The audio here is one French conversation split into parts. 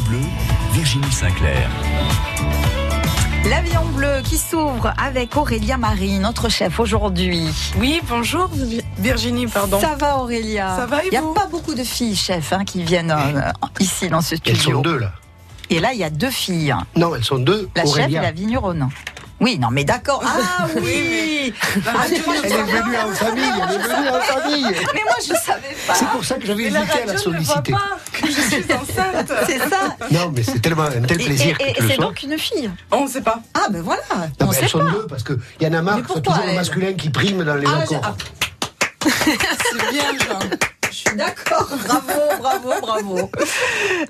bleu, Virginie Sinclair. L'avion bleu qui s'ouvre avec Aurélia Marie, notre chef aujourd'hui. Oui, bonjour Virginie, pardon. Ça va Aurélia Ça va et Il n'y a pas beaucoup de filles chefs hein, qui viennent euh, ici dans ce studio. Elles sont deux là. Et là, il y a deux filles. Non, elles sont deux. La chef et la vigneronne. Oui, non, mais d'accord. Ah oui, Ah, moi, je Elle est venue en famille, elle est venue en famille. Mais moi, je savais pas. C'est pour ça que j'avais hésité à la solliciter. pas que je suis enceinte. C'est ça. Non, mais c'est tellement un tel plaisir et- c'est donc une fille. On ne sait pas. Ah ben voilà. Non, On mais sait elles sont pas. deux parce qu'il y en a marre Mais que ce soit pourquoi toujours le masculin qui prime dans les Ah, ah, C'est bien, Jean. Je suis d'accord, bravo, bravo, bravo.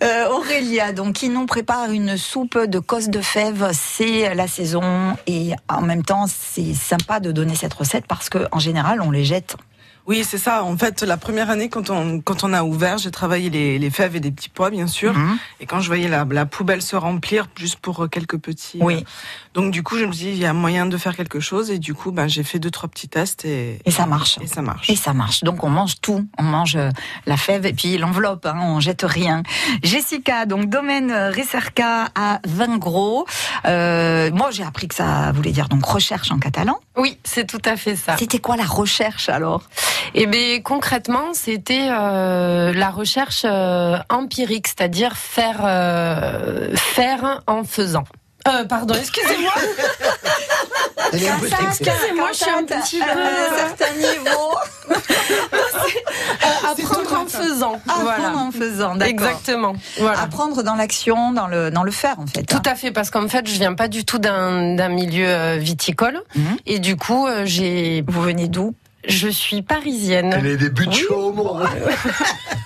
Euh, Aurélia, donc, qui nous prépare une soupe de cosses de fèves, c'est la saison et en même temps, c'est sympa de donner cette recette parce que en général, on les jette. Oui, c'est ça. En fait, la première année, quand on, quand on a ouvert, j'ai travaillé les, les fèves et des petits pois, bien sûr. Mhm. Et quand je voyais la, la poubelle se remplir, juste pour euh, quelques petits. Oui. euh, Donc, du coup, je me suis dit, il y a moyen de faire quelque chose. Et du coup, ben, j'ai fait deux, trois petits tests et, Et ça marche. et ça marche. Et ça marche. Donc on mange tout. On mange euh, la fève et puis l'enveloppe. Hein, on jette rien. Jessica, donc domaine euh, Recerca à Vingros. Euh, moi j'ai appris que ça voulait dire donc recherche en catalan. Oui, c'est tout à fait ça. C'était quoi la recherche alors? Et bien concrètement, c'était euh, la recherche euh, empirique, c'est-à-dire faire euh, faire en faisant. Euh, pardon, excusez-moi. Excusez-moi, je suis un petit peu- à un certain niveau. Euh, apprendre en faisant. Apprendre Voilà. en faisant, d'accord. Exactement. Voilà. Apprendre dans l'action, dans le dans le faire en fait. Tout à fait, parce qu'en fait, je viens pas du tout d'un d'un milieu euh, viticole, Mhm. et du coup, euh, j'ai. Vous venez d'où Je suis parisienne. Elle est des buts Oui. chaume.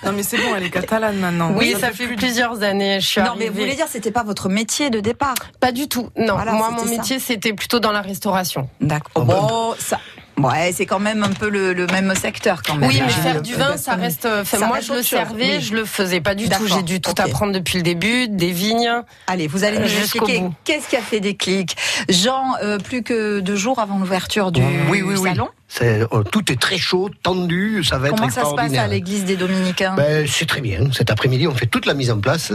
Non, mais c'est bon, elle est catalane maintenant. Oui, ça fait plusieurs années. Je suis Non mais vous voulez dire c'était pas votre métier de départ Pas du tout. Non, Voilà, moi, mon ça. métier, c'était plutôt dans la restauration. D'accord. Oh, Bon, ça. Ouais, c'est quand même un peu le, le même secteur quand même. Oui, mais faire du vin, ça reste. Enfin, Ça moi, reste je le servais, oui. je le faisais pas du tout. J'ai dû tout apprendre depuis le début, des vignes. Allez, vous allez nous Jusqu'au expliquer qu'est-ce qui a fait des clics. Jean, euh, plus que deux jours avant l'ouverture du Oui, oui, oui. salon. Oh, tout est très chaud, tendu, ça va être Comment ça se passe à l'église des Dominicains? Ben, c'est très bien. Cet après-midi, on fait toute la mise en place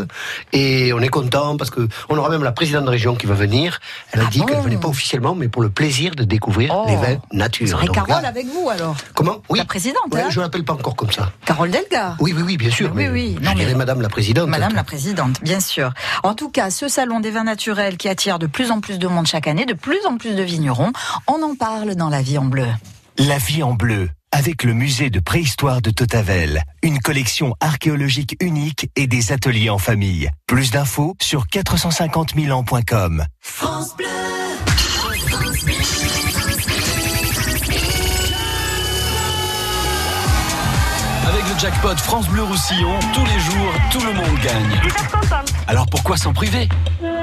et on est content parce que on aura même la présidente de région qui va venir. Elle a Ah dit bon qu'elle venait pas officiellement, mais pour le plaisir de découvrir Oh. les vins nature. Vous Donc Carole là- avec vous alors Comment? Oui. La présidente, Ouais, hein je l'appelle pas encore comme ça. Carole Delga. Oui, oui, oui, bien sûr. Oui, mais oui. Je Non, mais- dirais Madame la présidente. Madame la présidente, bien sûr. En tout cas, ce salon des vins naturels qui attire de plus en plus de monde chaque année, de plus en plus de vignerons, on en parle dans La vie en bleu. La vie en bleu, avec le musée de préhistoire de Totavel. Une collection archéologique unique et des ateliers en famille. Plus d'infos sur 450 000 ans.com. Avec le jackpot France Bleu Roussillon, tous les jours, tout le monde gagne. Alors pourquoi s'en priver?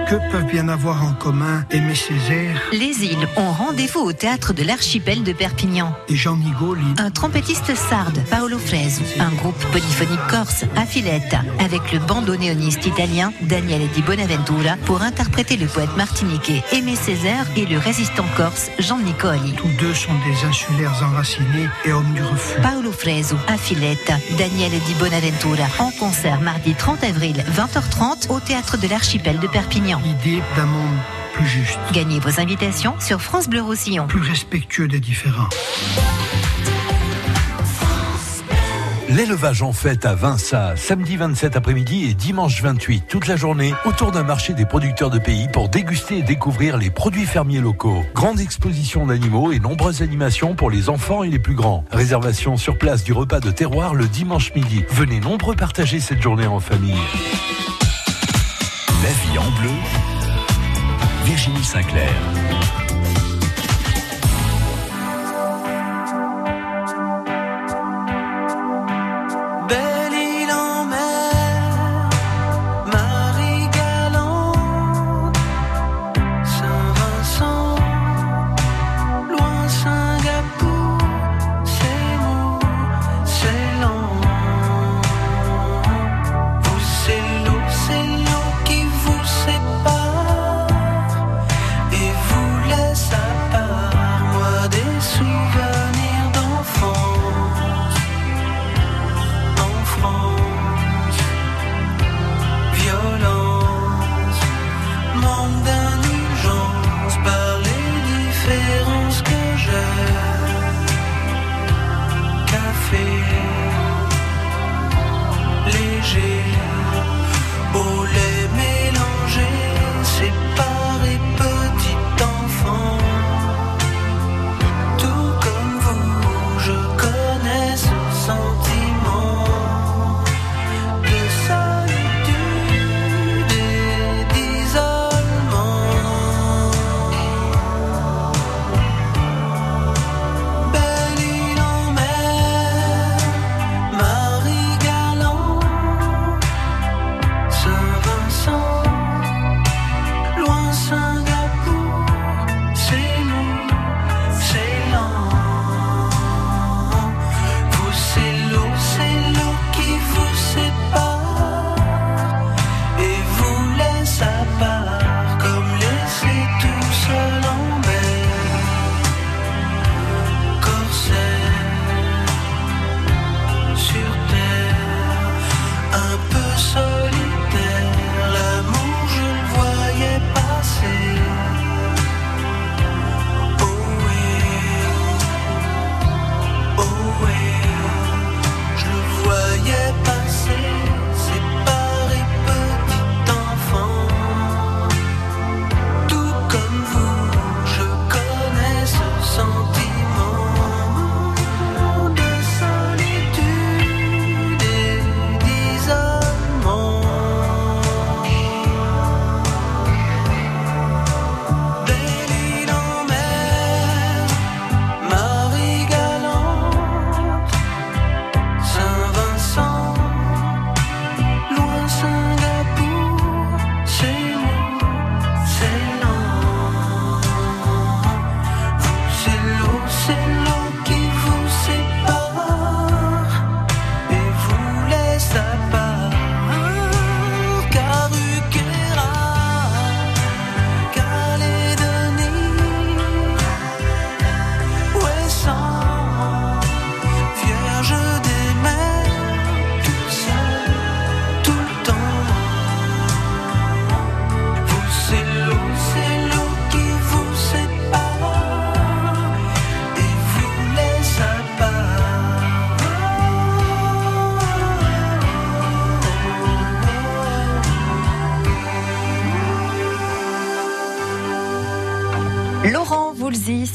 Que peuvent bien avoir en commun Aimé Césaire Les îles ont rendez-vous au théâtre de l'archipel de Perpignan. et Jean Nigoli Un trompettiste sarde, Paolo Fresu, un groupe polyphonique corse, Affiletta, avec le bandoneoniste italien Daniele Di Bonaventura pour interpréter le poète martiniquais Aimé Césaire et le résistant corse Jean Nicoli. Tous deux sont des insulaires enracinés et hommes du refus. Paolo Fresu, Affiletta, Daniele Di Bonaventura, en concert mardi 30 avril, 20h30 au théâtre de l'archipel de Perpignan. L'idée d'un monde plus juste, Gagnez vos invitations sur France Bleu Roussillon. plus respectueux des différents. L'élevage en fête à Vinça, samedi 27 après-midi et dimanche 28, toute la journée, autour d'un marché des producteurs de pays pour déguster et découvrir les produits fermiers locaux. Grande exposition d'animaux et nombreuses animations pour les enfants et les plus grands. Réservation sur place du repas de terroir le dimanche midi. Venez nombreux partager cette journée en famille. La vie en bleu, Virginie Sinclair.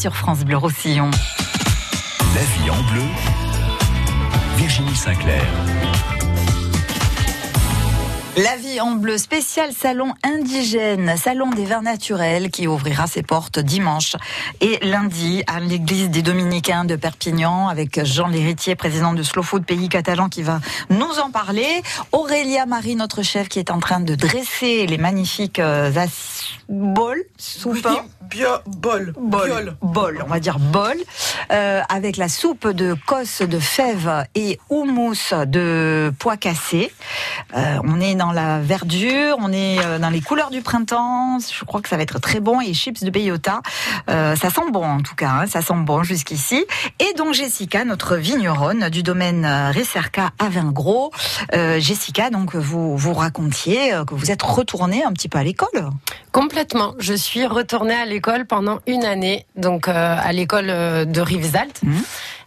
Sur France Bleu Roussillon. La vie en bleu, Virginie Sinclair. La vie en bleu, spécial salon indigène, salon des vins naturels qui ouvrira ses portes dimanche et lundi à l'église des Dominicains de Perpignan avec Jean Lhéritier, président de Slow Food Pays Catalan qui va nous en parler. Aurélia Marie, notre chef qui est en train de dresser les magnifiques euh, bols, soupes. hein. Bio, bol, Bol, biol. bol, on va dire bol, euh, avec la soupe de cosse de fèves et houmous de pois cassés. Euh, on est dans la verdure, on est euh, dans les couleurs du printemps. Je crois que ça va être très bon. Et chips de bellota, euh, ça sent bon en tout cas, hein, ça sent bon jusqu'ici. Et donc Jessica, notre vigneronne du domaine Recerca à Vingros. Euh, Jessica, donc vous vous racontiez que vous êtes retournée un petit peu à l'école. Complètement. Je suis retournée à l'école pendant une année, donc euh, à l'école euh, de Rivesaltes. Mhm.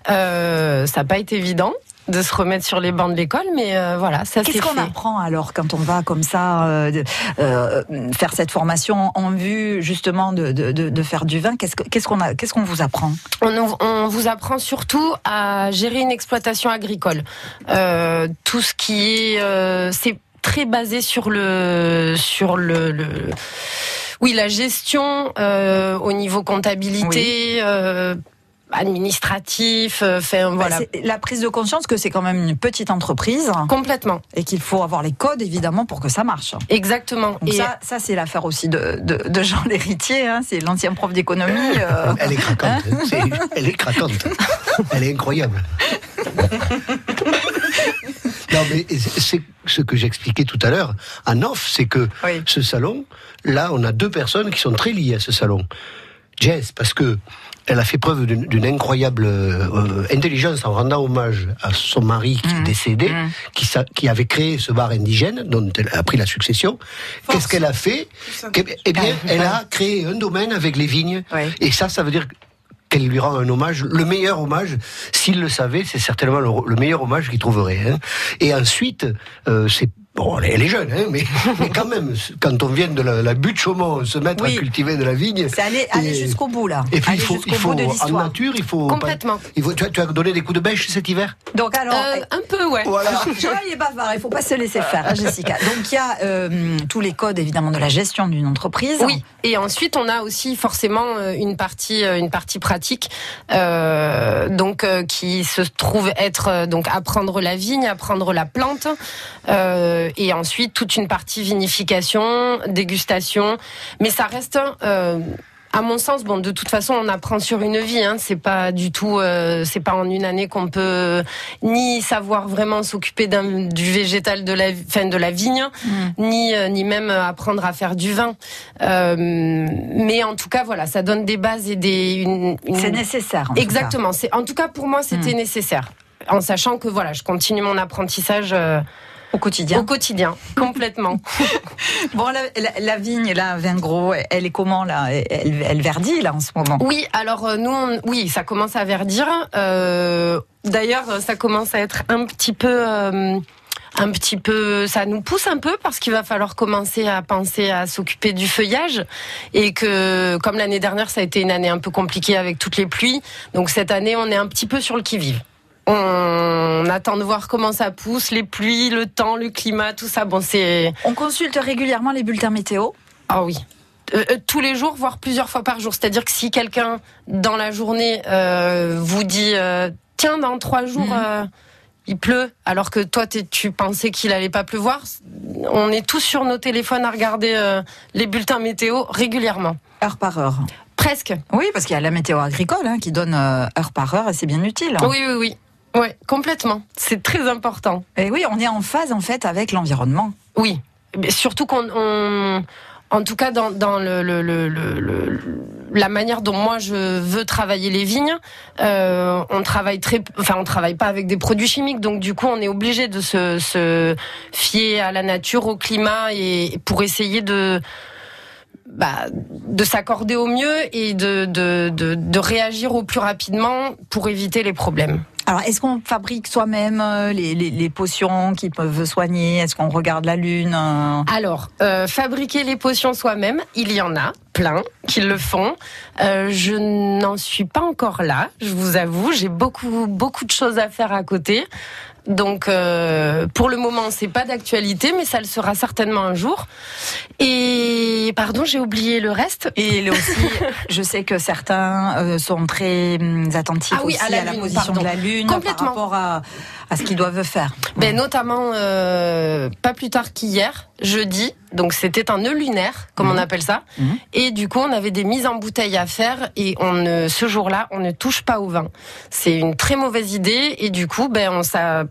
Euh, ça n'a pas été évident de se remettre sur les bancs de l'école, mais euh, voilà, ça Qu'est-ce qu'on apprend alors quand on va comme ça euh, euh, faire cette formation en vue justement de, de, de- de faire du vin? Qu'est-ce que- qu'est-ce qu'on a Qu'est-ce qu'on vous apprend? On, vous apprend surtout à gérer une exploitation agricole. Tout ce qui est, c'est très basé sur le, sur le, le- oui, la gestion euh, au niveau comptabilité. euh, administratif, euh, fait, voilà. Bah, C'est La prise de conscience que c'est quand même une petite entreprise Complètement. et qu'il faut avoir les codes évidemment pour que ça marche. Exactement. Donc Et ça, ça c'est l'affaire aussi de, de, de Jean Lhéritier, hein, c'est l'ancien prof d'économie. euh, Elle est craquante. hein. Elle est craquante. Elle est incroyable. Non, mais c'est ce que j'expliquais tout à l'heure en off, c'est que Oui. ce salon, là, on a deux personnes qui sont très liées à ce salon. Jess, parce que elle a fait preuve d'une incroyable euh, intelligence en rendant hommage à son mari qui est décédé, qui, sa- qui avait créé ce bar indigène dont elle a pris la succession. Qu'est-ce qu'elle a fait? Eh bien- elle a créé un domaine avec les vignes. Et ça, ça veut dire qu'elle lui rend un hommage, le meilleur hommage, s'il le savait, c'est certainement le, le meilleur hommage qu'il trouverait. hein. Et ensuite, euh, c'est Bon, elle est- jeune, hein, mais, mais quand même, quand on vient de la, la butte Chaumont se mettre Oui. à cultiver de la vigne. C'est aller, aller jusqu'au bout là. Et puis aller il faut, il faut en nature, il faut. Complètement. il faut- tu, as, tu as donné des coups de bêche cet hiver? Donc alors, Euh, un peu, ouais. Alors, Joël est bavard, il faut pas se laisser faire, hein, Jessica. Donc il y a euh, tous les codes évidemment de la gestion d'une entreprise. Oui, et ensuite on a aussi forcément euh, une partie, une partie pratique, euh, donc euh, qui se trouve être donc apprendre la vigne, apprendre la plante, euh, et ensuite toute une partie vinification, dégustation. Mais ça reste. euh, à mon sens, bon, de toute façon, on apprend sur une vie. Hein, c'est pas du tout, euh, c'est pas en une année qu'on peut ni savoir vraiment s'occuper du végétal de la, fin, de la vigne, ni euh, ni même apprendre à faire du vin. Euh, mais en tout cas, voilà, ça donne des bases et des. Une, une- C'est nécessaire. en Exactement. C'est en tout cas pour moi, c'était Mm. nécessaire. En sachant que voilà, je continue mon apprentissage euh, au quotidien. au quotidien, complètement. Bon, la, la- la vigne, là, vin gros, elle est comment là? Elle, elle verdit là en ce moment. Oui, alors euh, nous, on- oui, ça commence à verdir. Euh, D'ailleurs, ça commence à être un petit peu. euh, un petit peu, ça nous pousse un peu parce qu'il va falloir commencer à penser à s'occuper du feuillage et que comme l'année dernière ça a été une année un peu compliquée avec toutes les pluies, donc cette année on est un petit peu sur le qui-vive. On attend de voir comment ça pousse, les pluies, le temps, le climat, tout ça. Bon, c'est On consulte régulièrement les bulletins météo. ah oui. Euh, euh, tous les jours, voire plusieurs fois par jour. C'est-à-dire que si quelqu'un dans la journée euh, vous dit euh, tiens dans trois jours Mhm. il pleut, alors que toi tu pensais qu'il allait pas pleuvoir, on est tous sur nos téléphones à regarder les bulletins météo régulièrement. Heure par heure. Presque. Oui, parce qu'il y a la météo agricole hein, qui donne heure par heure et c'est bien utile. Oui oui oui. Ouais, complètement. C'est très important. Et oui, on est en phase en fait avec l'environnement. Oui, Mais surtout qu'on, on- en tout cas dans, dans le, le- le- le- le- la manière dont moi je veux travailler les vignes, euh, on travaille très, enfin on travaille pas avec des produits chimiques, donc du coup on est obligé de se, se fier à la nature, au climat et pour essayer de bah, de s'accorder au mieux et de, de, de, de réagir au plus rapidement pour éviter les problèmes. Alors, est-ce qu'on fabrique soi-même euh, les, les- les potions qui peuvent soigner? Est-ce qu'on regarde la lune euh? Alors, euh, fabriquer les potions soi-même, il y en a plein qui le font. Euh, je n'en suis pas encore là, je vous avoue. J'ai beaucoup beaucoup de choses à faire à côté. Donc, euh, pour le moment, c'est pas d'actualité, mais ça le sera certainement un jour. Et pardon, j'ai oublié le reste. Et le- aussi, je sais que certains euh, sont très hum, attentifs Ah oui, aussi à la la lune, position pardon. de la lune par rapport à, à ce qu'ils doivent faire. Ben notamment euh, pas plus tard qu'hier, jeudi. Donc c'était un nœud lunaire, comme on appelle ça. Mhm. Et du coup, on avait des mises en bouteille à faire et on ne, ce jour-là, on ne touche pas au vin. C'est une très mauvaise idée et du coup, ben on ça.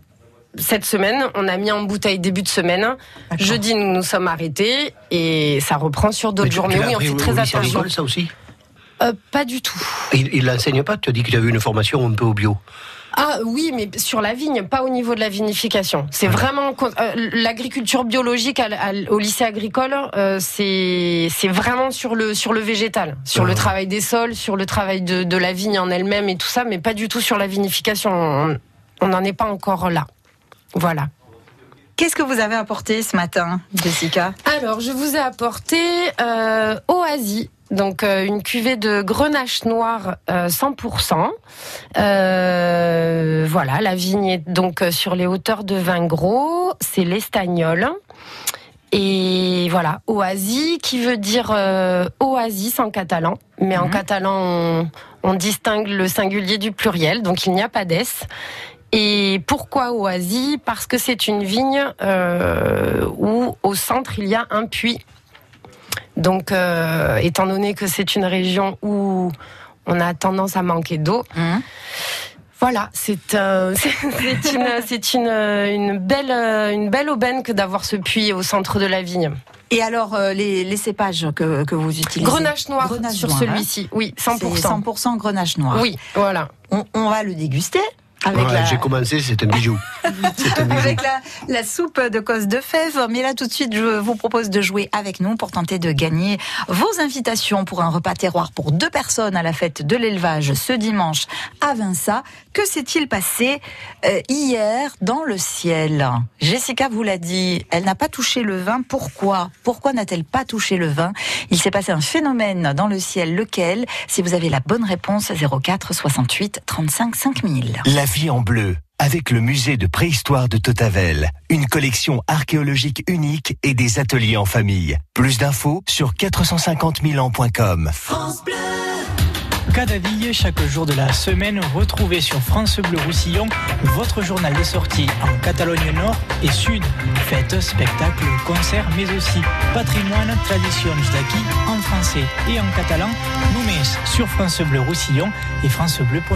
Cette semaine, on a mis en bouteille début de semaine. Jeudi, nous nous sommes arrêtés et ça reprend sur d'autres journées. Oui, on fait très attention. ça aussi Euh, pas du tout. Il l'enseigne pas Tu as dit que tu as eu une formation un peu au bio. Ah oui, mais sur la vigne, pas au niveau de la vinification. C'est vraiment euh, l'agriculture biologique à à au lycée agricole, euh, c'est c'est vraiment sur le sur le végétal, sur le Ah. travail des sols, sur le travail de, de la vigne en elle-même et tout ça, mais pas du tout sur la vinification. On- On n'en est pas encore là. Voilà. Qu'est-ce que vous avez apporté ce matin, Jessica? Alors, je vous ai apporté euh, Oasis. Donc euh, une cuvée de grenache noir euh, 100%. Euh, voilà, la vigne est donc euh, sur les hauteurs de vin gros. C'est l'estagnol. Et voilà, oasis qui veut dire euh, oasis en catalan. Mais en Mhm. catalan, on, on distingue le singulier du pluriel, donc il n'y a pas d'ess. Et pourquoi oasis? Parce que c'est une vigne euh, où au centre il y a un puits. Donc, euh, étant donné que c'est une région où on a tendance à manquer d'eau, Hum voilà, c'est euh, c'est une, une, une belle, euh, une belle aubaine que d'avoir ce puits au centre de la vigne. Et alors, euh, les, les cépages que, que vous utilisez Grenache noir Grenache sur hein. celui-ci, oui, C'est 100%. 100% grenache noir. Oui, voilà. On, on va le déguster Ouais, la... J'ai commencé, c'est un bijou. c'est un bijou. Avec la, la soupe de cos de fèves. Mais là, tout de suite, je vous propose de jouer avec nous pour tenter de gagner vos invitations pour un repas terroir pour deux personnes à la fête de l'élevage ce dimanche à Vinça. Que s'est-il passé euh, hier dans le ciel? Jessica vous l'a dit, elle n'a pas touché le vin. Pourquoi? Pourquoi n'a-t-elle pas touché le vin? Il s'est passé un phénomène dans le ciel. Lequel? Si vous avez la bonne réponse, 04 68 35 5000. La vie en bleu, avec le musée de préhistoire de Totavel, une collection archéologique unique et des ateliers en famille. Plus d'infos sur 450 000 ans.com. Cadaville, chaque jour de la semaine, retrouvez sur France Bleu Roussillon votre journal des sorties en Catalogne Nord et Sud. Fêtes, spectacles, concerts, mais aussi patrimoine, traditions d'acquis en français et en catalan. Nous sur France Bleu Roussillon et francebleu.fr.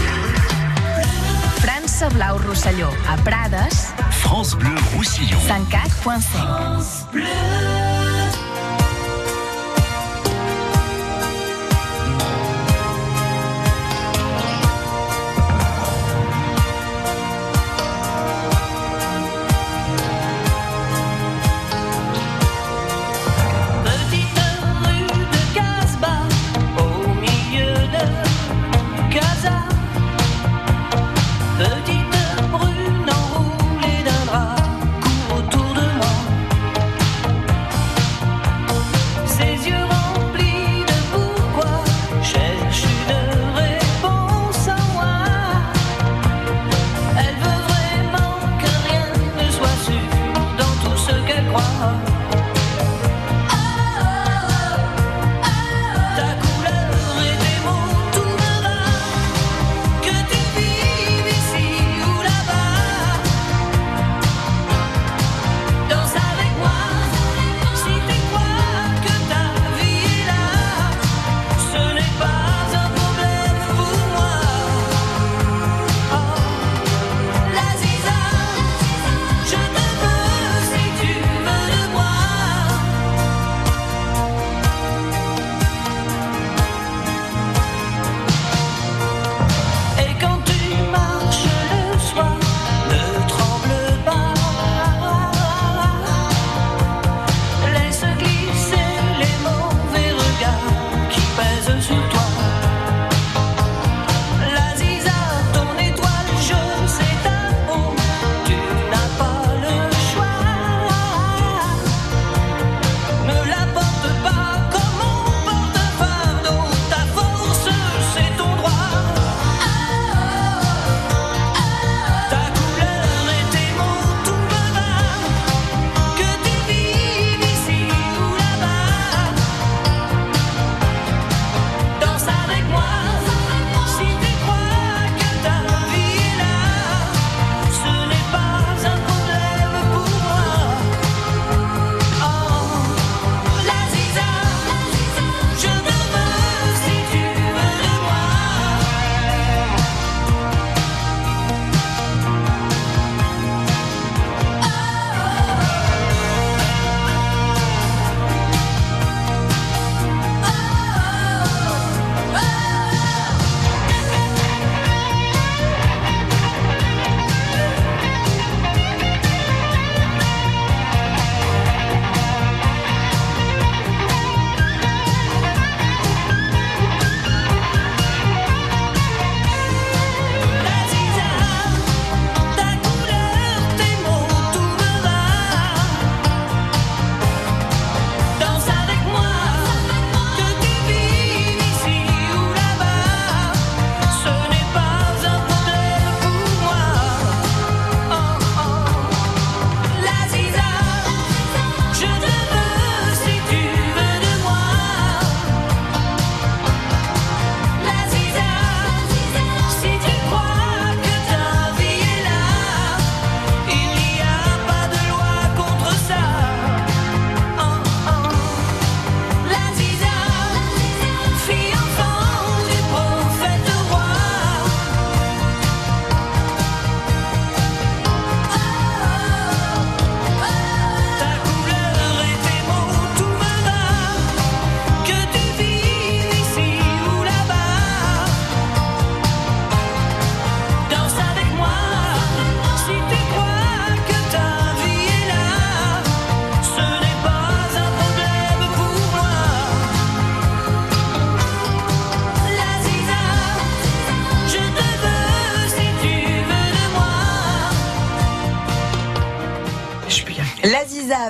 France Blau Rosselló, a Prades, France Bleu Roussillon. 104.5.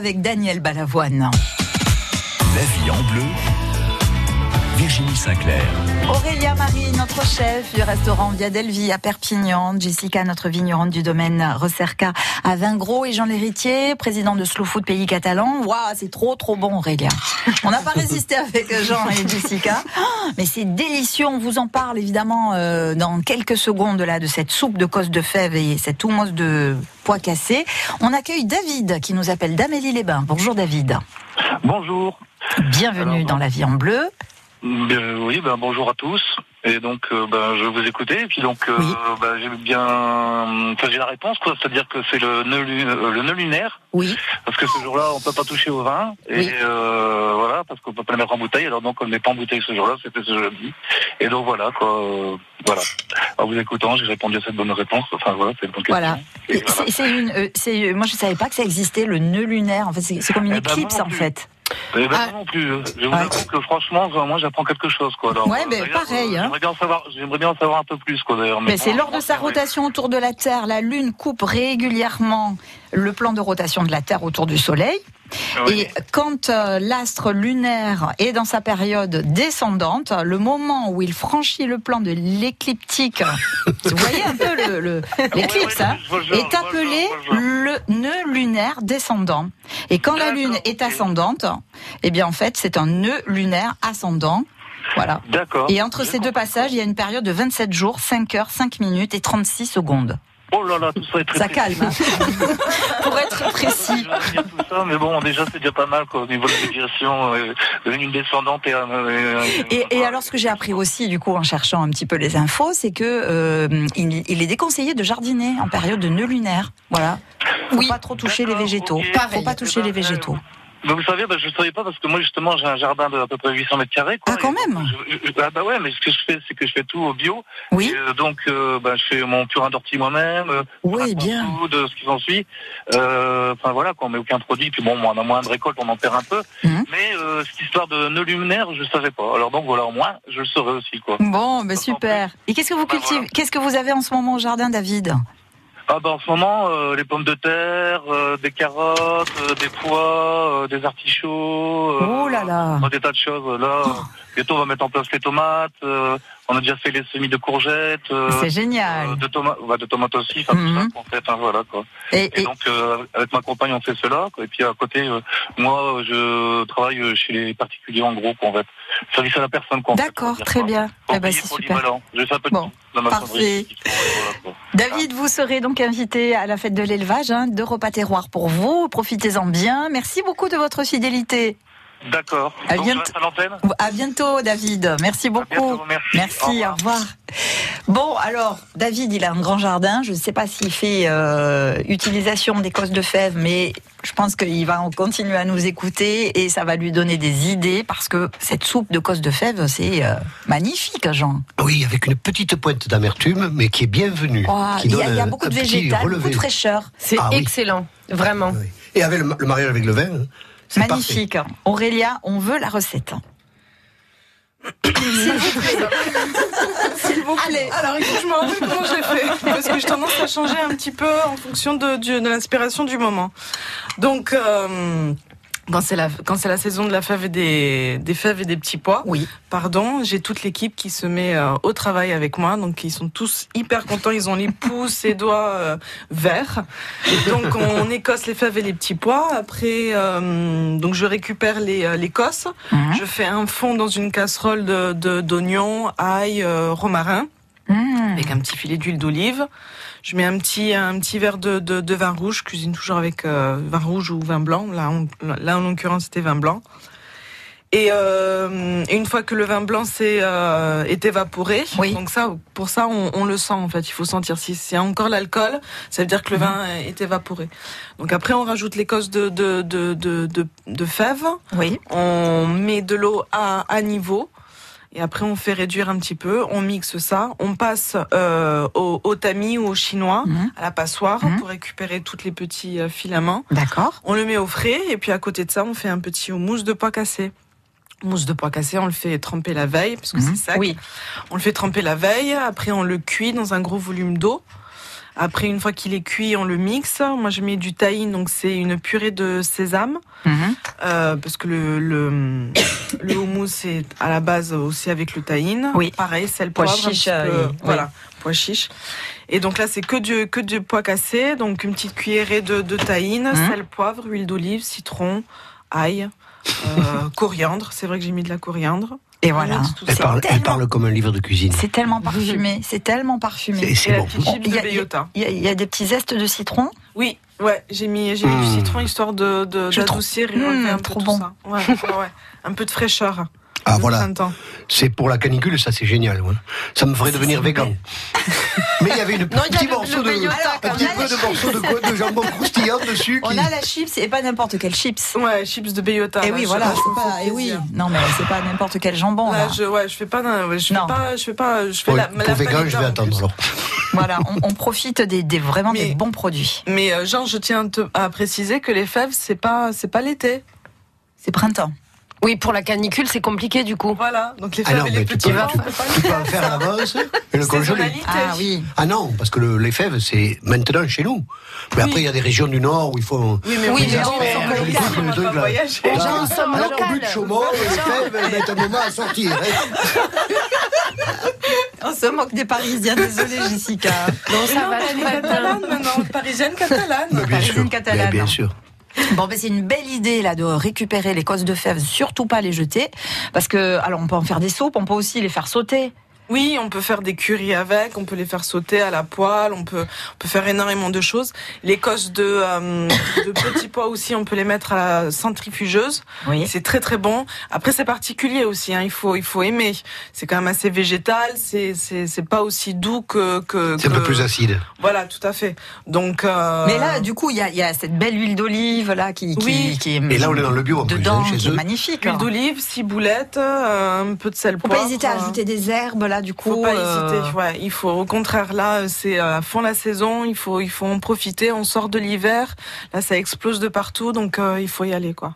avec Daniel Balavoine. La vie en bleu. Virginie Sinclair. Aurélia Marie, notre chef du restaurant Via Delvi à Perpignan, Jessica, notre vigneronne du domaine Recerca à Vingros et Jean Lhéritier, président de Slow Food Pays Catalan. Waouh, c'est trop trop bon Aurélia. On n'a pas résisté avec Jean et Jessica, mais c'est délicieux. On vous en parle évidemment euh, dans quelques secondes là de cette soupe de cosse de fèves et cette houmous de pois cassés. On accueille David qui nous appelle d'Amélie-les-Bains. Bonjour David. Bonjour. Bienvenue dans la vie en bleu. Euh, oui, ben, bonjour à tous. Et donc, euh, ben, je vous écouter. Et puis donc, euh, ben, j'ai bien, enfin, j'ai la réponse, quoi. C'est-à-dire que c'est le nœud, euh, le nœud lunaire. Oui. Parce que ce jour-là, on peut pas toucher au vin. Et euh, voilà, parce qu'on peut pas le mettre en bouteille. Alors donc, on ne met pas en bouteille ce jour-là. C'était ce jeudi. Et donc voilà, quoi. voilà. En vous écoutant, j'ai répondu à cette bonne réponse. Enfin voilà, c'est une bonne question. Voilà. C'est- C'est une, euh, c'est, moi je savais pas que ça existait le nœud lunaire. En fait, c'est comme une Eh ben, éclipse en fait. Eh ben, moi non plus. Je vous avoue que franchement, moi, j'apprends quelque chose, quoi. Alors, Ouais, mais d'ailleurs, pareil, euh, hein. J'aimerais bien en savoir, j'aimerais bien en savoir un peu plus, quoi, d'ailleurs. Mais bon, c'est lors de sa ouais. rotation autour de la Terre, la Lune coupe régulièrement le plan de rotation de la Terre autour du Soleil. Et quand euh, l'astre lunaire est dans sa période descendante, le moment où il franchit le plan de l'écliptique, vous voyez un peu le- le- l'éclipse, hein, est appelé le nœud lunaire descendant. Et quand la Lune est ascendante, eh bien en fait c'est un nœud lunaire ascendant. Voilà. D'accord. Et entre ces deux passages, il y a une période de 27 jours, 5 heures, 5 minutes et 36 secondes. Oh là là, tout ça est très Ça précis. calme. hein. Pour être précis. Je vais dire tout ça, mais bon, déjà, c'est déjà pas mal, quoi, au niveau de l'éducation, euh, une descendante et, euh, Et, et alors, ce que j'ai appris aussi, du coup, en cherchant un petit peu les infos, c'est que euh, il, il est déconseillé de jardiner en période de nœud lunaire. Voilà. Faut pas trop toucher les végétaux. Faut pas toucher les végétaux. Vous savez, bah, je ne savais pas parce que moi justement j'ai un jardin de à peu près 800 mètres carrés. Quoi, ah quand même je, je- ah bah ouais, mais ce que je fais, c'est que je fais tout au bio. Oui. Et, euh, donc euh, bah, je fais mon purin d'ortie moi-même. euh, Oui, bien. peu de ce qui s'ensuit. Euh, Enfin voilà, quoi, on met aucun produit. Puis bon, on a moins de récolte, on en perd un peu. Mhm. Mais euh, cette histoire de nœud luminaire, je savais pas. Alors donc voilà, au moins je le saurais aussi quoi. Bon, ben super. Et qu'est-ce que vous cultivez Qu'est-ce que vous avez en ce moment au jardin, David? Ah bah en ce moment, euh, les pommes de terre, euh, des carottes, euh, des pois, des artichauts. euh, Oh là là. Des tas de choses. Là, bientôt on va mettre en place les tomates. On a déjà fait les semis de courgettes. euh, C'est génial. euh, de tomates, bah, de tomates aussi. Enfin, tout ça, en fait, hein, voilà quoi. Et, Et, donc euh, avec ma compagne on fait cela. quoi. Et puis à côté, moi je travaille chez les particuliers en gros, quoi, en fait. Service à la personne. quoi, D'accord, très bien. Eh ben, Ouvrier c'est super. Je fais un peu de Bon, ma parfait. David, vous serez donc invité à la fête de l'élevage, hein, de repas terroir pour vous. Profitez-en bien. Merci beaucoup de votre fidélité. D'accord. À bientôt. à bientôt, David. Merci beaucoup. merci. au revoir. Bon, alors, David, il a un grand jardin. Je ne sais pas s'il fait euh, utilisation des cosses de fèves, mais je pense qu'il va en continuer à nous écouter et ça va lui donner des idées parce que cette soupe de cosses de fèves, c'est euh, magnifique, Jean. Oui, avec une petite pointe d'amertume, mais qui est bienvenue. Oh, qui il y, a- y beaucoup de végétal, beaucoup de fraîcheur. C'est Ah oui. excellent, vraiment. Et avec le, le mariage avec le vin, parfait. Magnifique. Aurélia, on veut la recette. S'il vous plaît. S'il vous plaît. Alors, que je me rappelle comment j'ai fait. Parce que j'ai tendance à changer un petit peu en fonction de l'inspiration du moment. Donc, euh, quand c'est la, quand c'est la saison de la fève et des, des fèves et des petits pois, oui. pardon, j'ai toute l'équipe qui se met euh, au travail avec moi. Donc, ils sont tous hyper contents. Ils ont les pouces et doigts euh, verts. Donc, on écosse les fèves et les petits pois. Après, euh, donc, je récupère les, euh, l'écosse. Mhm. Je fais un fond dans une casserole de, de- d'oignons, ail, euh, romarin Mmh. avec un petit filet d'huile d'olive. Je mets un petit un petit verre de, de, de vin rouge. Je cuisine toujours avec euh, vin rouge ou vin blanc. Là, on- là en l'occurrence, c'était vin blanc. Et euh, une fois que le vin blanc s'est euh, est évaporé, donc ça, pour ça, on, on le sent en fait. Il faut sentir si c'est encore l'alcool, ça veut dire que le vin est évaporé. Donc après, on rajoute l'écosse de de de de, de, de fèves. Oui. On met de l'eau à, à niveau. Et après, on fait réduire un petit peu, on mixe ça, on passe euh, au, au tamis ou au chinois, à la passoire, pour récupérer tous les petits euh, filaments. D'accord. On le met au frais, et puis à côté de ça, on fait un petit mousse de pois cassé. Mousse de pois cassé, on le fait tremper la veille, parce que c'est sec. Oui. On le fait tremper la veille, après on le cuit dans un gros volume d'eau. Après, une fois qu'il est cuit, on le mixe. Moi, je mets du tahine, donc c'est une purée de sésame. Mhm. Euh, parce que le, le, le houmous, c'est à la base aussi avec le tahine. Oui. Pareil, sel, Pois poivre. un chiche, peu, euh, oui. Voilà, pois chiche. Et donc là, c'est que du, que du pois cassé. Donc une petite cuillerée de, de tahine, Mhm. sel, poivre, huile d'olive, citron, ail, euh, coriandre. C'est vrai que j'ai mis de la coriandre. Et voilà. Tout Elle parle, elle parle comme un livre de cuisine. C'est tellement parfumé, c'est tellement parfumé. C'est- bon. Il y, y y a- il y a des petits zestes de citron. Oui, ouais, j'ai mis, j'ai du Mmh. citron histoire de, d'adoucir Mmh, un peu trop tout bon. ça. Ouais, ouais, ouais. Un peu de fraîcheur. Ah voilà, c'est pour la canicule, ça c'est génial. ouais. Ça me ferait devenir végan. Mais il y avait une Non, il y a petit le- morceau le de, un petit peu de morceau de, quoi, de jambon croustillant dessus. On qui- a la chips et pas n'importe quelle chips. Ouais, chips de bellota. Et là, oui, voilà, pas. Et oui, plaisir. non mais c'est pas n'importe quel jambon. Là, là. je, ouais, je fais pas, d'un- je fais Non. pas, je fais pas, je fais Ouais, la, pour la végan, je vais en attendre alors. Voilà, on, on profite des, des- vraiment des bons produits. Mais euh, Jean, je tiens te- à préciser que les fèves, c'est pas, c'est pas l'été. C'est printemps. Oui, pour la canicule, c'est compliqué du coup. Voilà, donc les Ah fèves non, et les tu petits peux, vins, tu, tu peux en faire à l'avance et le congeler. Ah oui. Ah non, parce que le- les fèves, c'est maintenant chez nous. Mais après, il y a des régions du Nord où il faut. Oui, mais Oui, oui, mais on s'en voyager. Les Là, gens sommes alors qu'au but de Chaumont, les fèves, elles mettent un moment à sortir. hein. On se moque des Parisiens, désolé Jessica. Donc ça va catalane maintenant, parisienne catalane. Parisienne catalane. Mais bien sûr. Bon, ben c'est une belle idée là de récupérer les cosses de fèves, surtout pas les jeter, parce que alors on peut en faire des soupes, on peut aussi les faire sauter. Oui, on peut faire des currys avec, on peut les faire sauter à la poêle, on peut, on peut faire énormément de choses. Les cosses de, euh, de petits pois aussi, on peut les mettre à la centrifugeuse. Oui. C'est très très bon. Après, c'est particulier aussi, hein, il, faut, il faut aimer. C'est quand même assez végétal, c'est c'est c'est pas aussi doux que... que C'est un peu plus acide. Voilà, tout à fait. Donc... euh, Mais là, du coup, il y a, il y a cette belle huile d'olive là qui, qui, Oui. qui est Et là, on est dans le bio en plus, dedans, hein, chez qui est eux. magnifique. Huile d'olive, ciboulettes, euh, un peu de sel poivre. pas hésiter à euh, ajouter des herbes là, du coup. Faut pas euh, hésiter, ouais. Il faut, au contraire, là, c'est euh, à fond la saison. Il faut, il faut en profiter. On sort de l'hiver. Là, ça explose de partout, donc euh, il faut y aller, quoi.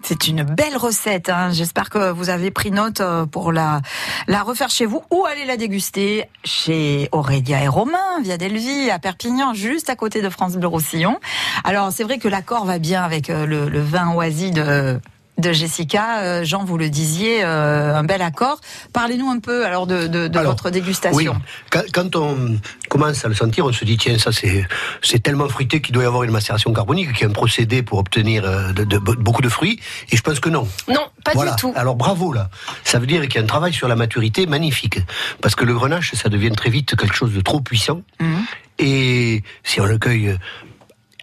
C'est une belle recette. Hein. J'espère que vous avez pris note euh, pour la, la refaire chez vous ou aller la déguster chez Aurélia et Romain, via Delvie, à Perpignan, juste à côté de France Bleu Roussillon. Alors, c'est vrai que l'accord va bien avec euh, le, le vin oisi de de Jessica, Euh, Jean, vous le disiez, euh, un bel accord. Parlez-nous un peu alors de, de, de Alors, votre dégustation. Oui, quand, quand on commence à le sentir, on se dit tiens, ça c'est c'est tellement fruité qu'il doit y avoir une macération carbonique, qui est un procédé pour obtenir euh, de- de- beaucoup de fruits. Et je pense que non. Non, pas voilà. du tout. Alors bravo là. Ça veut dire qu'il y a un travail sur la maturité magnifique, parce que le grenache, ça devient très vite quelque chose de trop puissant. Mhm. Et si on le cueille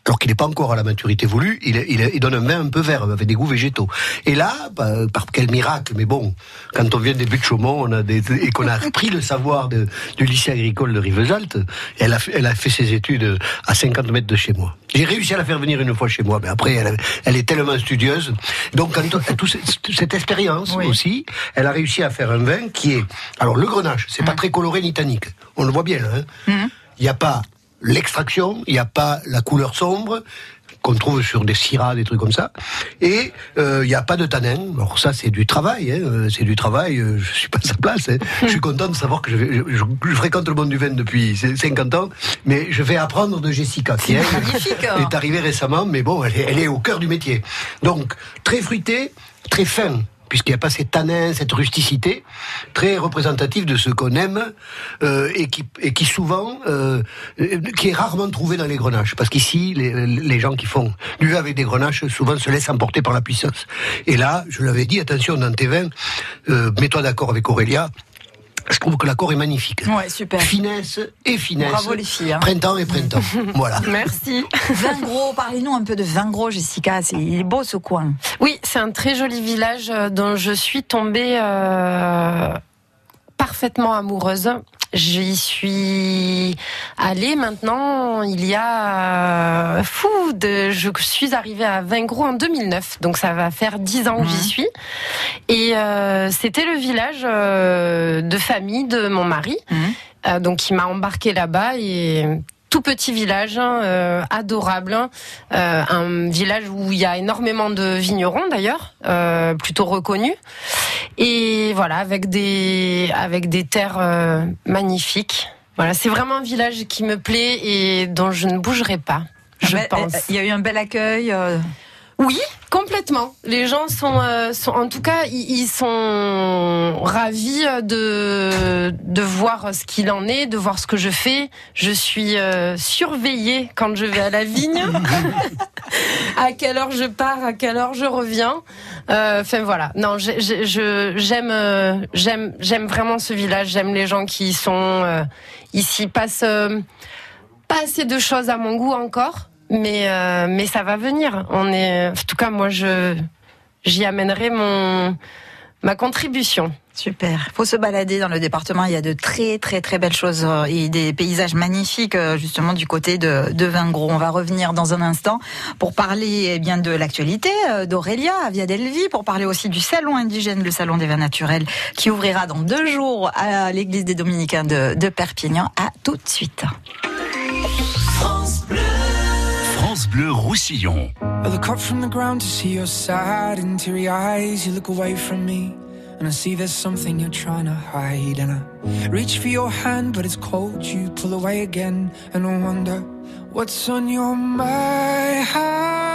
alors qu'il n'est pas encore à la maturité voulue, il, il, il donne un vin un peu vert, avec des goûts végétaux. Et là, bah, par quel miracle, mais bon, quand on vient des buts de Chaumont on a des, et qu'on a appris le savoir de, du lycée agricole de Rivesaltes, elle a, fait- elle a fait ses études à 50 mètres de chez moi. J'ai réussi à la faire venir une fois chez moi, mais après, elle, elle est tellement studieuse. Donc, quand on- toute cette, cette expérience Oui. aussi, elle a réussi à faire un vin qui est... Alors, le grenache, c'est pas Mmh. très coloré ni tannique. On le voit bien, là. hein. Il n'y a pas l'extraction, il n'y a pas la couleur sombre qu'on trouve sur des syrahs, des trucs comme ça, et euh, il n'y a pas de tanin. Alors ça, c'est du travail, hein, euh, c'est du travail. euh, Je suis pas à sa place. hein. Je suis content de savoir que je, vais- je- je- je fréquente le monde du vin depuis 50 ans, mais je vais apprendre de Jessica, qui elle, magnifique. est arrivée récemment, mais bon, elle est, elle est au cœur du métier. Donc très fruité, très fin puisqu'il n'y a pas ces tanins, cette rusticité, très représentative de ce qu'on aime euh, et, qui, souvent, euh, qui est rarement trouvé dans les grenaches. Parce qu'ici, les, les gens qui font du vin avec des grenaches, souvent se laissent emporter par la puissance. Et là, je l'avais dit, attention, dans tes vins, euh, mets-toi d'accord avec Aurélia, je trouve que l'accord est magnifique. Ouais, super. Finesse et finesse. Bravo les filles. hein. Printemps et printemps. voilà. Merci. Vin gros, parlez-nous un peu de vin gros, Jessica. C'est il est beau ce coin. Oui, c'est un très joli village euh, dont je suis tombée euh, parfaitement amoureuse. J'y suis allée. Maintenant, il y a euh, fou, de, je suis arrivée à Vingros en 2009, donc ça va faire dix ans que j'y suis. Et euh, c'était le village euh, de famille de mon mari, euh, donc qui m'a embarqué là-bas et tout petit village, hein, euh, adorable, hein. Euh, un village où il y a énormément de vignerons d'ailleurs, euh, plutôt reconnus, et voilà avec des avec des terres magnifiques. Voilà, c'est vraiment un village qui me plaît et dont je ne bougerai pas. Je Mais, pense. Il y a eu un bel accueil. Oui, complètement. Les gens sont, euh, sont en tout cas, ils, ils sont ravis de de voir ce qu'il en est, de voir ce que je fais. Je suis euh, surveillée quand je vais à la vigne. à quelle heure je pars, à quelle heure je reviens. Euh, Enfin voilà. Non, j'aime euh, j'aime j'aime vraiment ce village. J'aime les gens qui y sont euh, ici. Passent euh, pas assez de choses à mon goût encore, mais euh, mais ça va venir. On est, en tout cas, moi, je j'y amènerai mon ma contribution. Super. Faut se balader dans le département. Il y a de très très très belles choses euh, et des paysages magnifiques euh, justement du côté de, de Vingros. On va revenir dans un instant pour parler eh bien de l'actualité euh, d'Aurélia à Via Delvi, pour parler aussi du salon indigène, le salon des vins naturels, qui ouvrira dans deux jours à l'église des Dominicains de, de Perpignan. À tout de suite. Bleu Roussillon. I look up from the ground to see your sad and teary eyes. You look away from me, and I see there's something you're trying to hide. And I reach for your hand, but it's cold. You pull away again, and I wonder what's on your mind.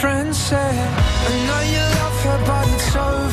friend said, I know you love her, but it's over,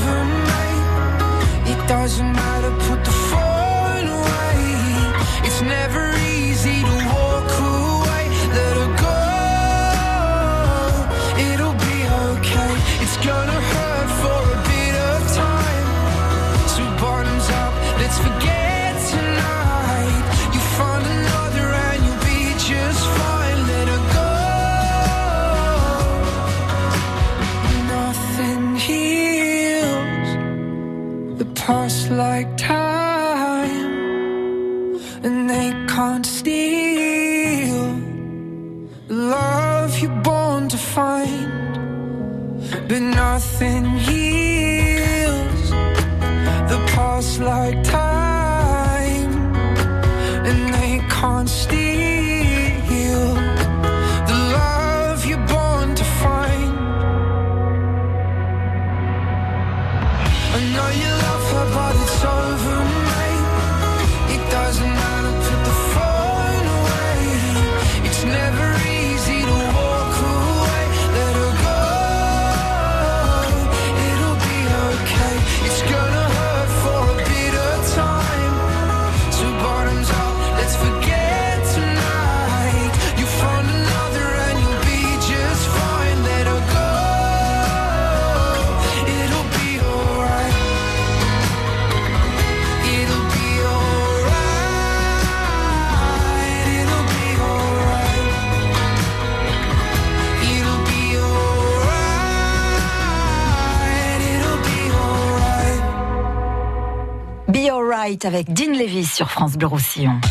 Avec Dean Lewis sur France Bleu Roussillon.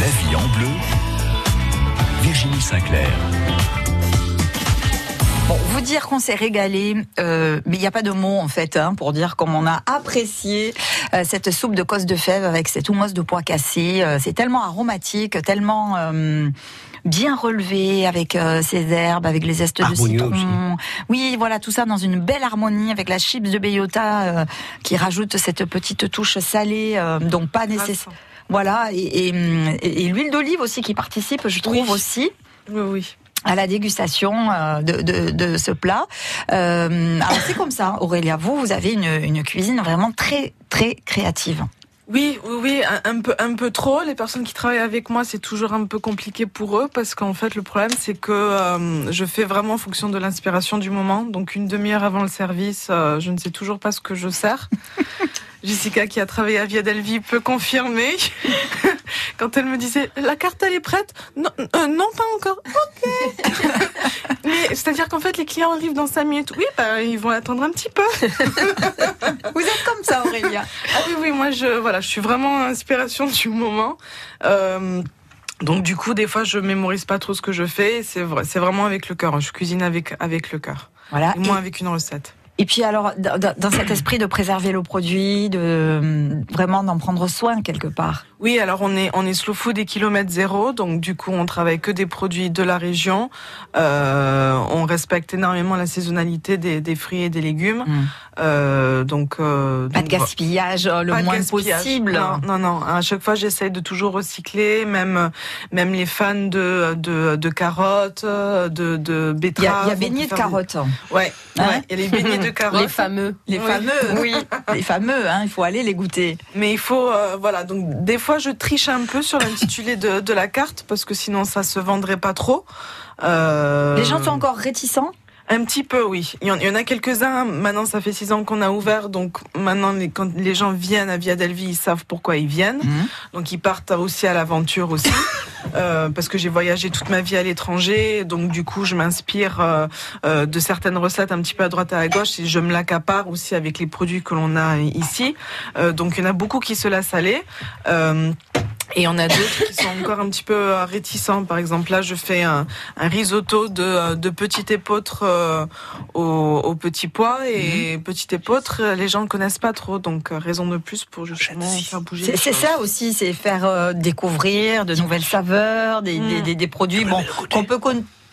La vie en bleu. Virginie Sinclair. Bon, vous dire qu'on s'est régalé, euh, mais il n'y a pas de mots en fait hein, pour dire comme on a apprécié euh, cette soupe de cosse de fèves avec cette houmous de pois cassés. Euh, c'est tellement aromatique, tellement euh, bien relevé avec euh, ces herbes, avec les zestes de citron. Oui, voilà tout ça dans une belle harmonie avec la chips de bellota euh, qui rajoute cette petite touche salée, euh, donc pas nécessaire. Voilà, et, et, et- et l'huile d'olive aussi qui participe, je trouve aussi. Oui, oui. à la dégustation euh, de, de, de ce plat. Euh, alors c'est comme ça, Aurélia. Vous, vous avez une, une cuisine vraiment très très créative. Oui, oui, oui, un, peu, un peu trop. Les personnes qui travaillent avec moi, c'est toujours un peu compliqué pour eux parce qu'en fait, le problème, c'est que euh, je fais vraiment en fonction de l'inspiration du moment. Donc, une demi-heure avant le service, euh, je ne sais toujours pas ce que je sers. Jessica, qui a travaillé à Via Delvi, peut confirmer. Quand elle me disait la carte elle est prête, non, euh, non pas encore. Ok. Mais c'est-à-dire qu'en fait les clients arrivent dans 5 minutes. Oui, bah, ils vont attendre un petit peu. Vous êtes comme ça, Aurélia. Ah oui, oui, moi je voilà, je suis vraiment inspiration du moment. Euh, donc du coup, des fois, je mémorise pas trop ce que je fais. C'est vrai, c'est vraiment avec le cœur. Je cuisine avec avec le cœur. Voilà. Et moins avec une recette. Et puis alors, dans, cet esprit de préserver le produit, de euh, vraiment d'en prendre soin quelque part. Oui, alors on est on est slow food et kilomètre zéro, donc du coup on travaille que des produits de la région. Euh, on respecte énormément la saisonnalité des, des fruits et des légumes. Euh, donc euh, Pas de gaspillage le pas moins gaspillage. possible. Non, non, non. À chaque fois, j'essaye de toujours recycler, même même les fans de de, de carottes, de de Il y betteraves. a, il y a beignets de faire des- carottes. Ouais, Hein ouais. Il y a les beignets de carottes. Les fameux. Les Oui. fameux, oui, les fameux. Hein, il faut aller les goûter. Mais il faut, euh, voilà. Donc des fois, je triche un peu sur l'intitulé de, de la carte parce que sinon, ça se vendrait pas trop. Euh, Les gens sont encore réticents. Un petit peu, oui. Il y en, il y en a quelques-uns. Maintenant, ça fait six ans qu'on a ouvert, donc maintenant, les, quand les gens viennent à Via Delvi, ils savent pourquoi ils viennent. Donc, ils partent aussi à l'aventure aussi, Euh, parce que j'ai voyagé toute ma vie à l'étranger. Donc, du coup, je m'inspire euh, euh, de certaines recettes un petit peu à droite et à gauche, et je me l'accapare aussi avec les produits que l'on a ici. Donc, il y en a beaucoup qui se aller. Euh, et on a d'autres qui sont encore un petit peu réticents. Par exemple, là, je fais un, un risotto de, de petit épeautre euh, au, au petit pois. Et petit épeautre, les gens ne connaissent pas trop. Donc, euh, raison de plus pour justement faire bouger C'est ça aussi, c'est faire euh, découvrir de nouvelles saveurs, des, des, des- des produits bon, qu'on peut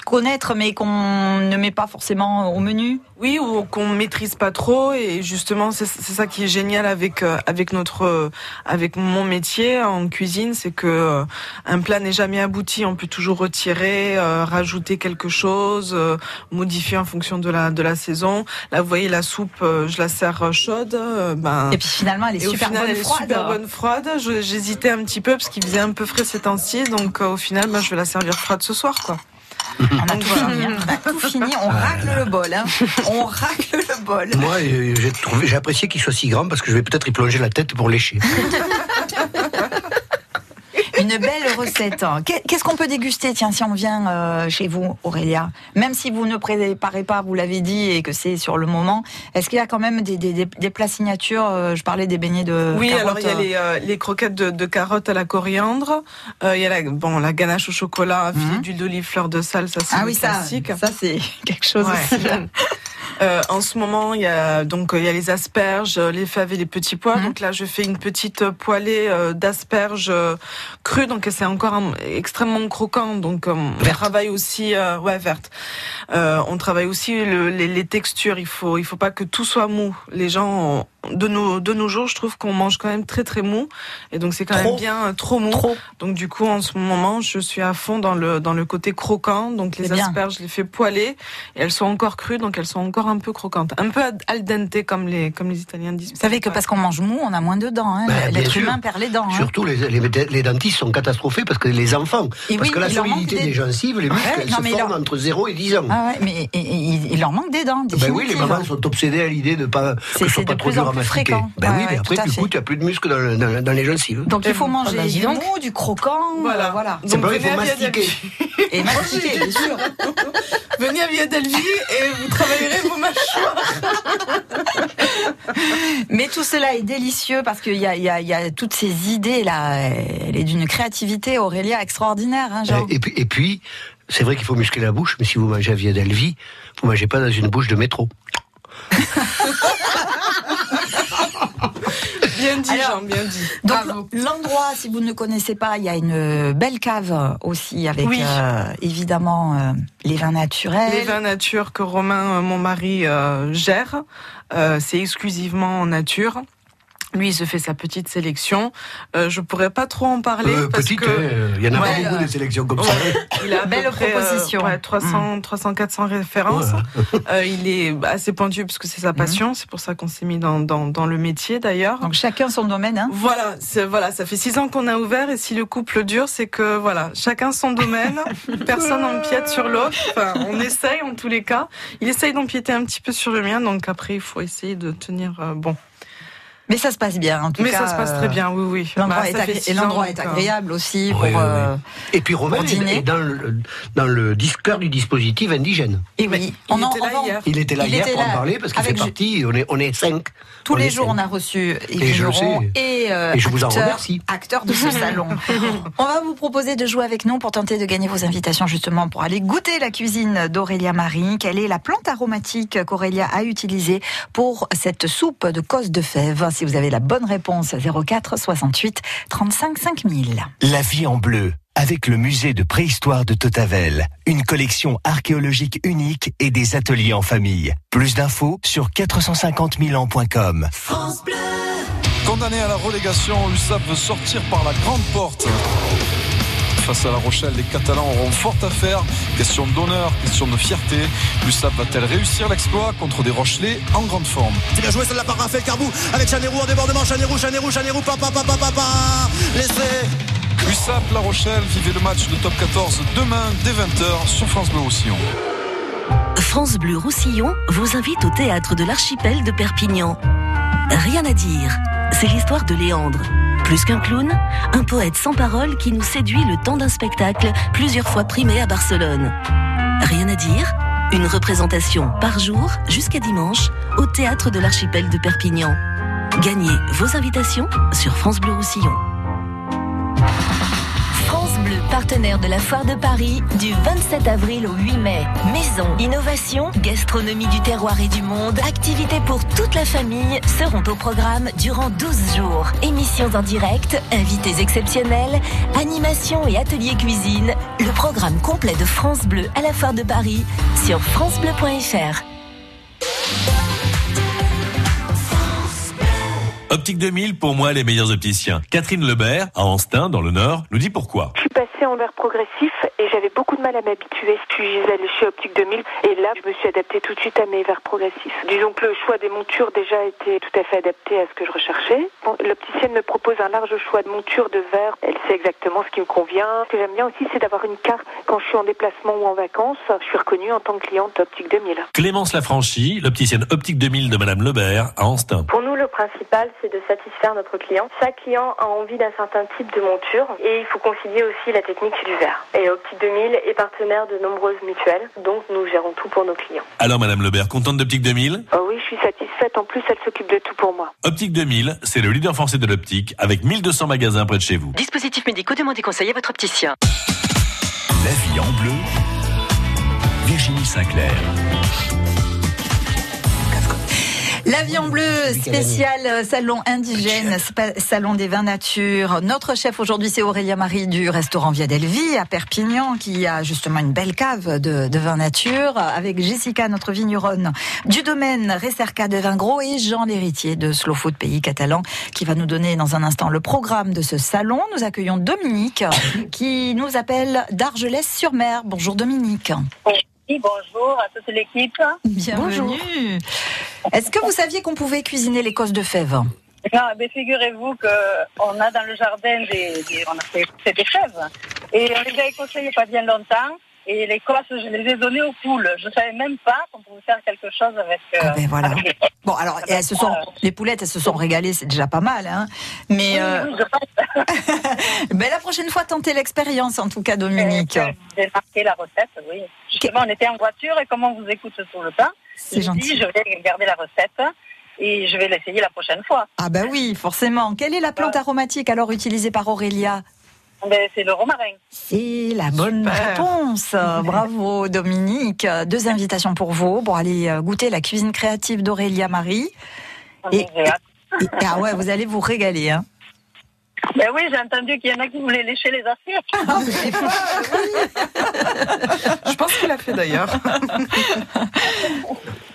connaître mais qu'on ne met pas forcément au menu. Oui, ou qu'on maîtrise pas trop. Et justement, c'est ça qui est génial avec euh, avec notre euh, avec mon métier en cuisine, c'est que euh, un plat n'est jamais abouti. On peut toujours retirer, euh, rajouter quelque chose, euh, modifier en fonction de la de la saison. Là, vous voyez la soupe, je la sers chaude. ben Et puis finalement, elle est super final, bonne elle est froide. super bonne froide. J'hésitais un petit peu parce qu'il faisait un peu frais ces temps-ci, donc euh, au final, ben, je vais la servir froide ce soir, quoi. On a tout fini, hein. on a tout fini, on racle le bol. Hein. On racle le bol. Moi, euh, j'ai trouvé, j'ai apprécié qu'il soit si grand parce que je vais peut-être y plonger la tête pour lécher. Une belle recette. hein. Qu'est- Qu'est-ce qu'on peut déguster, tiens, si on vient euh, chez vous, Aurélia Même si vous ne préparez pas, vous l'avez dit, et que c'est sur le moment, est-ce qu'il y a quand même des, des, des- des plats signatures euh, Je parlais des beignets de Oui, carottes, alors il y a euh, les, euh, les croquettes de, de carottes à la coriandre. Euh, il y a la, bon, la ganache au chocolat, filet d'huile d'olive, fleur de sel, ça c'est Mhm. Ah oui, ça, classique. ça c'est quelque chose Ouais. aussi. Euh, en ce moment, il y a donc il y a les asperges, euh, les fèves et les petits Mhm. pois. Donc là, je fais une petite euh, poêlée d'asperges crues, donc c'est encore un- extrêmement croquant. Donc on travaille aussi, euh, ouais, verte. Euh, on travaille aussi le- les, les textures. Il faut il faut pas que tout soit mou. Les gens de nos de nos jours, je trouve qu'on mange quand même très très mou, et donc c'est quand Trop. même bien trop mou. Donc du coup, en ce moment, je suis à fond dans le dans le côté croquant. Donc les bien. asperges, je les fais poêler et elles sont encore crues, donc elles sont encore un peu croquantes, un peu al dente comme les comme les Italiens disent. Vous savez que parce qu'on mange mou, on a moins de dents. Hein. Ben, bien L'être humain perd les dents. hein. Surtout, les, les, les dentistes sont catastrophés parce que les enfants, Et parce oui, que la solidité des- des... gencives, les muscles, Ouais, elles non, se forment leur- entre 0 et 10 ans. Ah ouais, mais et- et- il, il leur manque des dents. Ben oui, les mamans sont obsédées à l'idée de pas que ce soit pas trop dur à mastiquer. Ben oui, mais après, du coup, tu n'as plus de muscles dans, le- dans le- dans les gencives. Donc il faut Ah manger bah, du mou, du croquant, Voilà. euh, voilà. C'est pas il faut mastiquer. Et mastiquer, bien sûr. Venez à Via Delvi et vous travaillerez vos mâchoires. Mais tout cela est délicieux parce qu'il y a, y, y toutes ces idées là. Elle est d'une créativité, Aurélia, extraordinaire. Hein, Jean Et puis, et puis c'est vrai qu'il faut muscler la bouche, mais si vous mangez à Via Delvi, vous mangez pas dans une bouche de métro. Bien dit, bien. Donc l'endroit, si vous ne connaissez pas, il y a une belle cave aussi avec Oui. euh, évidemment euh, les vins naturels. Les vins nature que Romain, euh, mon mari, euh, gère, c'est exclusivement en nature. Lui, il se fait sa petite sélection. Euh, je pourrais pas trop en parler Euh, parce petite, que hein, il y en a pas Ouais, beaucoup euh, des sélections comme ça. il a Belle près, euh, proposition. ouais, 300, 300, 400 références. Euh, il est assez pointu parce que c'est sa passion. C'est pour ça qu'on s'est mis dans, dans, dans le métier d'ailleurs. Donc chacun son domaine. Hein Voilà, voilà, ça fait six ans qu'on a ouvert et si le couple dure, c'est que voilà, chacun son domaine, personne n'empiète sur l'autre. Enfin, on essaye en tous les cas. Il essaye d'empiéter un petit peu sur le mien, donc après il faut essayer de tenir euh, bon. Mais ça se passe bien, en tout Mais cas. ça se passe très bien, oui, oui. L'endroit Bah, est, l'endroit est euh, agréable aussi pour. Oui, euh, Et puis Romain est dans le, dans le disqueur du dispositif indigène. Et oui, il en- était là on hier. Il était là Il hier était pour en parler parce qu'il fait partie, on est, on est cinq. Tous On les jours, cinq. on a reçu Yves Et je sais. et, euh, Et je vous en remercie. acteur de ce salon. on va vous proposer de jouer avec nous pour tenter de gagner vos invitations justement pour aller goûter la cuisine d'Aurélia Marie. Quelle est la plante aromatique qu'Aurélia a utilisée pour cette soupe de cos de fèves? Si vous avez la bonne réponse, 04 68 35 5000. La vie en bleu, avec le musée de préhistoire de Totavel, une collection archéologique unique et des ateliers en famille. Plus d'infos sur 450 ans.com. Condamné à la relégation, l'USAP veut sortir par la grande porte. Face à La Rochelle, les Catalans auront fort à faire. Question d'honneur, question de fierté. L'USAP va-t-elle réussir l'exploit contre des Rochelais en grande forme C'est bien joué celle-là par Raphaël Carbou avec Chanérou en débordement. Chanérou, Chanérou, Chanérou, papa, papa, papa. Laissez. USAP La Rochelle, vivez le match de top 14 demain dès 20h sur France Bleu Roussillon. France Bleu Roussillon vous invite au théâtre de l'archipel de Perpignan. Rien à dire, c'est l'histoire de Léandre. Plus qu'un clown, un poète sans parole qui nous séduit le temps d'un spectacle plusieurs fois primé à Barcelone. Rien à dire, une représentation par jour jusqu'à dimanche au théâtre de l'archipel de Perpignan. Gagnez vos invitations sur France Bleu Roussillon. Partenaire de la Foire de Paris, du 27 avril au 8 mai. Maison, innovation, gastronomie du terroir et du monde, activités pour toute la famille seront au programme durant 12 jours. Émissions en direct, invités exceptionnels, animations et ateliers cuisine. Le programme complet de France Bleu à la Foire de Paris sur francebleu.fr. Optique 2000, pour moi, les meilleurs opticiens. Catherine Lebert, à Anstin, dans le Nord, nous dit pourquoi. Je suis passée en verre progressif et j'avais beaucoup de mal à m'habituer. Je suis allée chez Optique 2000 et là, je me suis adaptée tout de suite à mes verres progressifs. Disons que le choix des montures déjà était tout à fait adapté à ce que je recherchais. L'opticienne me propose un large choix de montures, de verres. Elle sait exactement ce qui me convient. Ce que j'aime bien aussi, c'est d'avoir une carte quand je suis en déplacement ou en vacances. Je suis reconnue en tant que cliente Optique 2000. Clémence Lafranchi, l'opticienne Optique 2000 de Madame Lebert, à Anstin. Pour nous, le principal, c'est de satisfaire notre client. Chaque client a envie d'un certain type de monture et il faut concilier aussi la technique du verre. Et Optique 2000 est partenaire de nombreuses mutuelles, donc nous gérons tout pour nos clients. Alors, Madame Lebert, contente d'Optique 2000 Oh oui, je suis satisfaite. En plus, elle s'occupe de tout pour moi. Optique 2000, c'est le leader français de l'optique, avec 1200 magasins près de chez vous. Dispositifs médicaux, demandez conseil à votre opticien. La vie en bleu. Virginie Sinclair. La vie en bleu, spécial euh, salon indigène, salon des vins nature. Notre chef aujourd'hui, c'est Aurélia Marie du restaurant Via Delvi à Perpignan, qui a justement une belle cave de, de vins nature, avec Jessica, notre vigneronne du domaine Recerca de vin gros, et Jean l'héritier de Slow Food Pays Catalan, qui va nous donner dans un instant le programme de ce salon. Nous accueillons Dominique, qui nous appelle d'Argelès-sur-Mer. Bonjour Dominique. Oui, bonjour à toute l'équipe. Bienvenue. Est-ce que vous saviez qu'on pouvait cuisiner l'écosse de fèves? Non, mais figurez-vous qu'on a dans le jardin des, des- on a fait, fait des fèves. Et on les a écossées il n'y a pas bien longtemps. Et les cosses, je les ai données aux poules. Je ne savais même pas qu'on pouvait faire quelque chose avec. euh, ben voilà. avec les cosses. Bon, alors, elles se sont, les poulettes, elles se sont régalées, c'est déjà pas mal, hein. Mais, euh, ben, la prochaine fois, tentez l'expérience, en tout cas, Dominique. J'ai marqué la recette, oui. Justement, on était en voiture et comme on vous écoute tout le temps, C'est je me dis, gentil. je vais garder la recette et je vais l'essayer la prochaine fois. Ah, ben oui, forcément. Quelle est la plante aromatique, alors, utilisée par Aurélia? Ben, c'est le romarin. C'est la bonne réponse. Bravo Dominique. Deux invitations pour vous pour aller euh, goûter la cuisine créative d'Aurélia Marie. Et, et- et- ah ouais, vous allez vous régaler. Hein. Ben oui, j'ai entendu qu'il y en a qui voulaient lécher les assiettes. Je pense qu'il a fait d'ailleurs.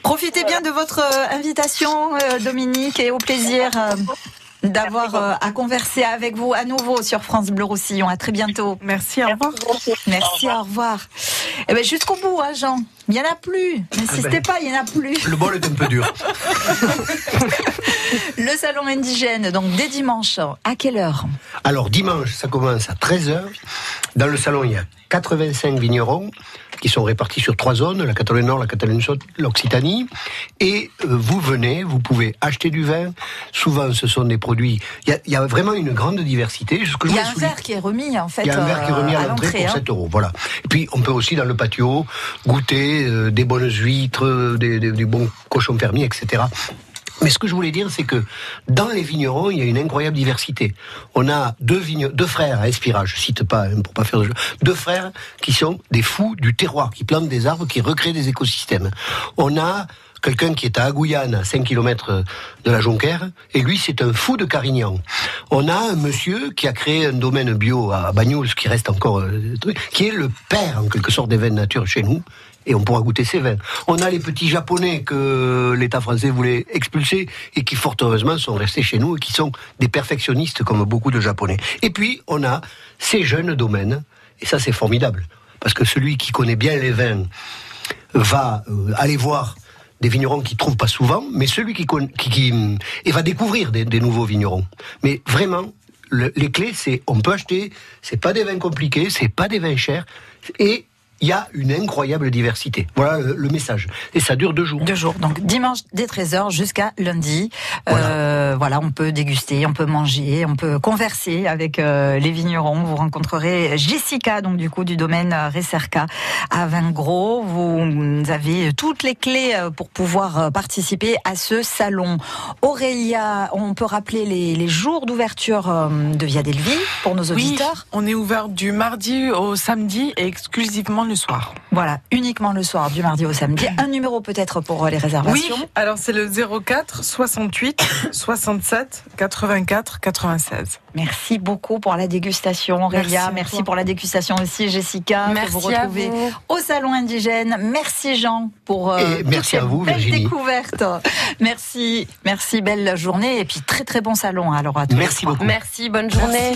Profitez bien de votre euh, invitation, euh, Dominique, et au plaisir. D'avoir euh, à converser avec vous à nouveau sur France Bleu Roussillon. À très bientôt. Merci, au revoir. Merci, au revoir. Eh ben, jusqu'au bout, hein, Jean. Il n'y en a plus. N'insistez ben, pas, il n'y en a plus. Le bol est un peu dur. Le salon indigène, donc dès dimanche, à quelle heure? Alors dimanche, ça commence à 13h. Dans le salon, il y a 85 vignerons qui sont répartis sur trois zones, la Catalogne Nord, la Catalogne Sud, l'Occitanie. Et euh, vous venez, vous pouvez acheter du vin. Souvent, ce sont des produits... Il y a, il y a vraiment une grande diversité. Ce que je Il y a un verre qui est remis, en fait. il y a un verre qui est remis euh, à l'entrée pour hein. 7 euros. Voilà. Et puis, on peut aussi, dans le patio, goûter euh, des bonnes huîtres, euh, des, des- des bons cochons fermiers, etc. Mais ce que je voulais dire, c'est que dans les vignerons, il y a une incroyable diversité. On a deux, deux frères à Espira, je cite pas hein, pour pas faire de jeu, deux frères qui sont des fous du terroir, qui plantent des arbres, qui recréent des écosystèmes. On a quelqu'un qui est à Agouillane, à 5 km de la Jonquère, et lui, c'est un fou de Carignan. On a un monsieur qui a créé un domaine bio à Bagnols, qui reste encore, euh, qui est le père, en quelque sorte, des vins nature chez nous, et on pourra goûter ces vins. On a les petits japonais que l'État français voulait expulser, et qui, fort heureusement, sont restés chez nous, et qui sont des perfectionnistes, comme beaucoup de japonais. Et puis, on a ces jeunes domaines, et ça, c'est formidable, parce que celui qui connaît bien les vins, va euh, aller voir des vignerons qu'il trouve pas souvent, mais celui qui, qui, qui, hum, et va découvrir des, nouveaux vignerons. Mais vraiment, le- les clés, c'est on peut acheter, c'est pas des vins compliqués, c'est pas des vins chers, et il y a une incroyable diversité. Voilà le, message. Et ça dure deux jours. Deux jours. Donc dimanche dès 13h jusqu'à lundi. Euh, voilà, on peut déguster, on peut manger, on peut converser avec euh, les vignerons. Vous rencontrerez Jessica, donc du coup du domaine euh, Recerca à Vingros. Vous avez toutes les clés pour pouvoir participer à ce salon. Aurélia, on peut rappeler les, les jours d'ouverture de Via Delvi pour nos Oui, auditeurs? on est ouvert du mardi au samedi et exclusivement le soir. Voilà, uniquement le soir, du mardi au samedi. Un numéro peut-être pour euh, les Oui, réservations. alors c'est le 04 68 67 84 96. Merci beaucoup pour la dégustation, Aurélia. Merci pour la dégustation aussi, Jessica. que Merci vous à retrouvez vous. au Salon Indigène. Merci, Jean, pour euh, Et merci à vous, belles Virginie. découvertes. Merci, merci, belle journée. Et puis, très, très bon salon. Alors, à tous Merci beaucoup. Merci, bonne journée.